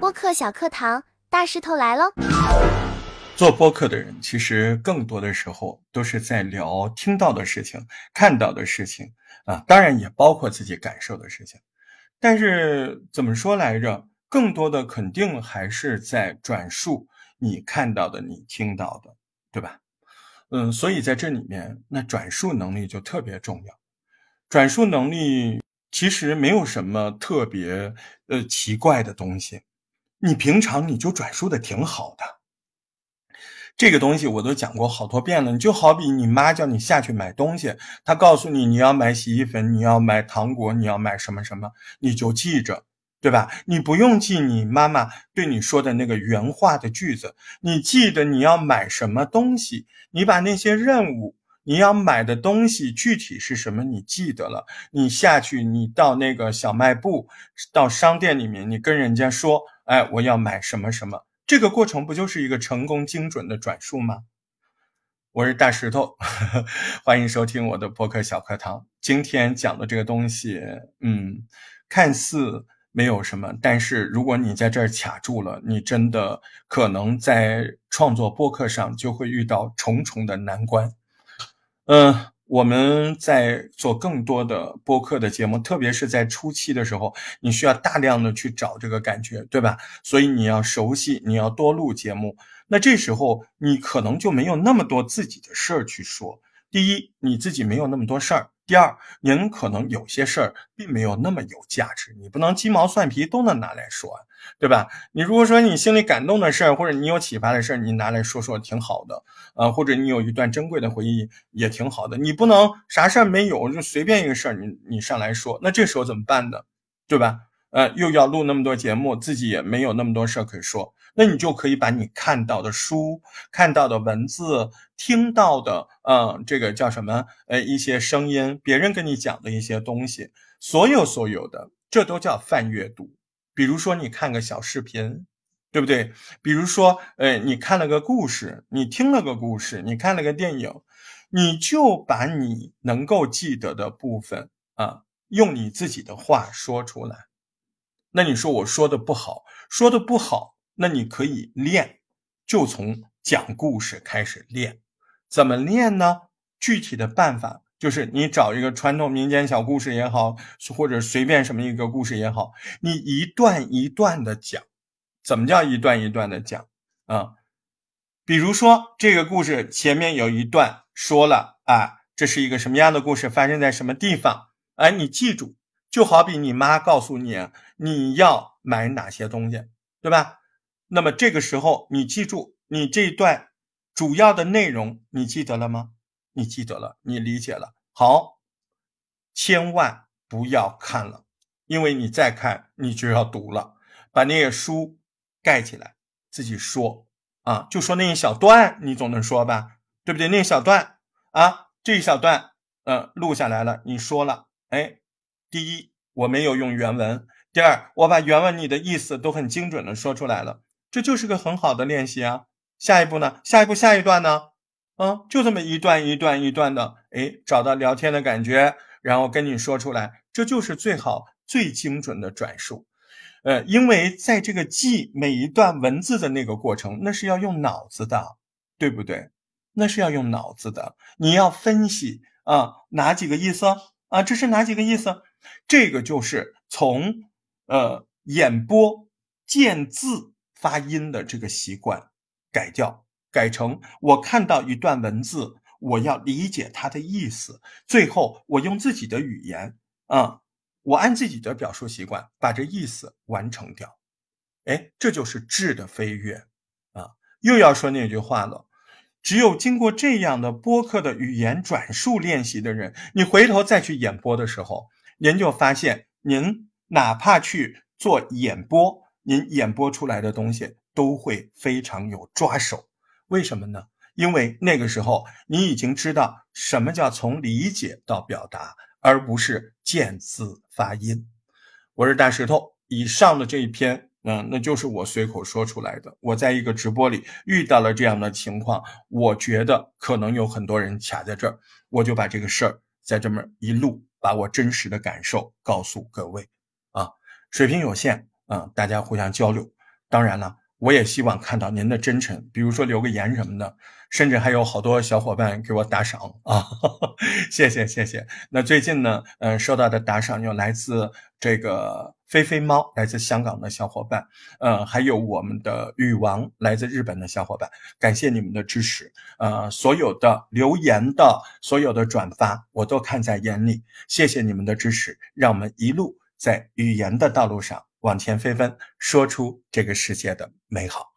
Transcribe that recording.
播客小课堂，大石头来喽！做播客的人，其实更多的时候都是在聊听到的事情、看到的事情啊，当然也包括自己感受的事情。但是怎么说来着？更多的肯定还是在转述你看到的、你听到的，对吧？嗯，所以在这里面，那转述能力就特别重要。转述能力其实没有什么特别呃奇怪的东西，你平常你就转述的挺好的。这个东西我都讲过好多遍了，你就好比你妈叫你下去买东西，她告诉你你要买洗衣粉，你要买糖果，你要买什么什么，你就记着，对吧？你不用记你妈妈对你说的那个原话的句子，你记得你要买什么东西，你把那些任务你要买的东西具体是什么，你记得了，你下去，你到那个小卖部，到商店里面，你跟人家说，哎，我要买什么什么。这个过程不就是一个成功精准的转述吗？我是大石头，欢迎收听我的播客小课堂。今天讲的这个东西，嗯，看似没有什么，但是如果你在这儿卡住了，你真的可能在创作播客上就会遇到重重的难关。嗯。我们在做更多的播客的节目，特别是在初期的时候，你需要大量的去找这个感觉，对吧？所以你要熟悉，你要多录节目。那这时候你可能就没有那么多自己的事儿去说。第一，你自己没有那么多事儿。第二，您可能有些事儿并没有那么有价值，你不能鸡毛蒜皮都能拿来说，对吧？你如果说你心里感动的事儿，或者你有启发的事儿，你拿来说说挺好的，呃，或者你有一段珍贵的回忆也挺好的。你不能啥事儿没有就随便一个事儿你你上来说，那这时候怎么办呢？对吧？呃，又要录那么多节目，自己也没有那么多事儿可以说。那你就可以把你看到的书、看到的文字、听到的，嗯，这个叫什么？呃，一些声音，别人跟你讲的一些东西，所有所有的，这都叫泛阅读。比如说，你看个小视频，对不对？比如说，呃，你看了个故事，你听了个故事，你看了个电影，你就把你能够记得的部分啊，用你自己的话说出来。那你说我说的不好，说的不好。那你可以练，就从讲故事开始练。怎么练呢？具体的办法就是你找一个传统民间小故事也好，或者随便什么一个故事也好，你一段一段的讲。怎么叫一段一段的讲啊？比如说这个故事前面有一段说了啊，这是一个什么样的故事，发生在什么地方？哎，你记住，就好比你妈告诉你你要买哪些东西，对吧？那么这个时候，你记住你这一段主要的内容，你记得了吗？你记得了，你理解了。好，千万不要看了，因为你再看，你就要读了。把那些书盖起来，自己说啊，就说那一小段，你总能说吧，对不对？那一小段啊，这一小段，嗯，录下来了，你说了，哎，第一，我没有用原文；第二，我把原文你的意思都很精准的说出来了。这就是个很好的练习啊！下一步呢？下一步下一段呢？嗯，就这么一段一段一段的，哎，找到聊天的感觉，然后跟你说出来，这就是最好最精准的转述。呃，因为在这个记每一段文字的那个过程，那是要用脑子的，对不对？那是要用脑子的，你要分析啊，哪几个意思啊？这是哪几个意思？这个就是从呃演播见字。发音的这个习惯改掉，改成我看到一段文字，我要理解它的意思，最后我用自己的语言啊，我按自己的表述习惯把这意思完成掉。哎，这就是质的飞跃啊！又要说那句话了，只有经过这样的播客的语言转述练习的人，你回头再去演播的时候，您就发现，您哪怕去做演播。您演播出来的东西都会非常有抓手，为什么呢？因为那个时候你已经知道什么叫从理解到表达，而不是见字发音。我是大石头，以上的这一篇，嗯，那就是我随口说出来的。我在一个直播里遇到了这样的情况，我觉得可能有很多人卡在这儿，我就把这个事儿在这么一录。把我真实的感受告诉各位啊，水平有限啊，大家互相交流。当然了，我也希望看到您的真诚，比如说留个言什么的，甚至还有好多小伙伴给我打赏啊，谢谢谢谢。那最近呢，嗯，收到的打赏有来自这个飞飞猫，来自香港的小伙伴，呃，还有我们的羽王，来自日本的小伙伴，感谢你们的支持，呃，所有的留言的，所有的转发，我都看在眼里，谢谢你们的支持，让我们一路在语言的道路上。往前飞奔，说出这个世界的美好。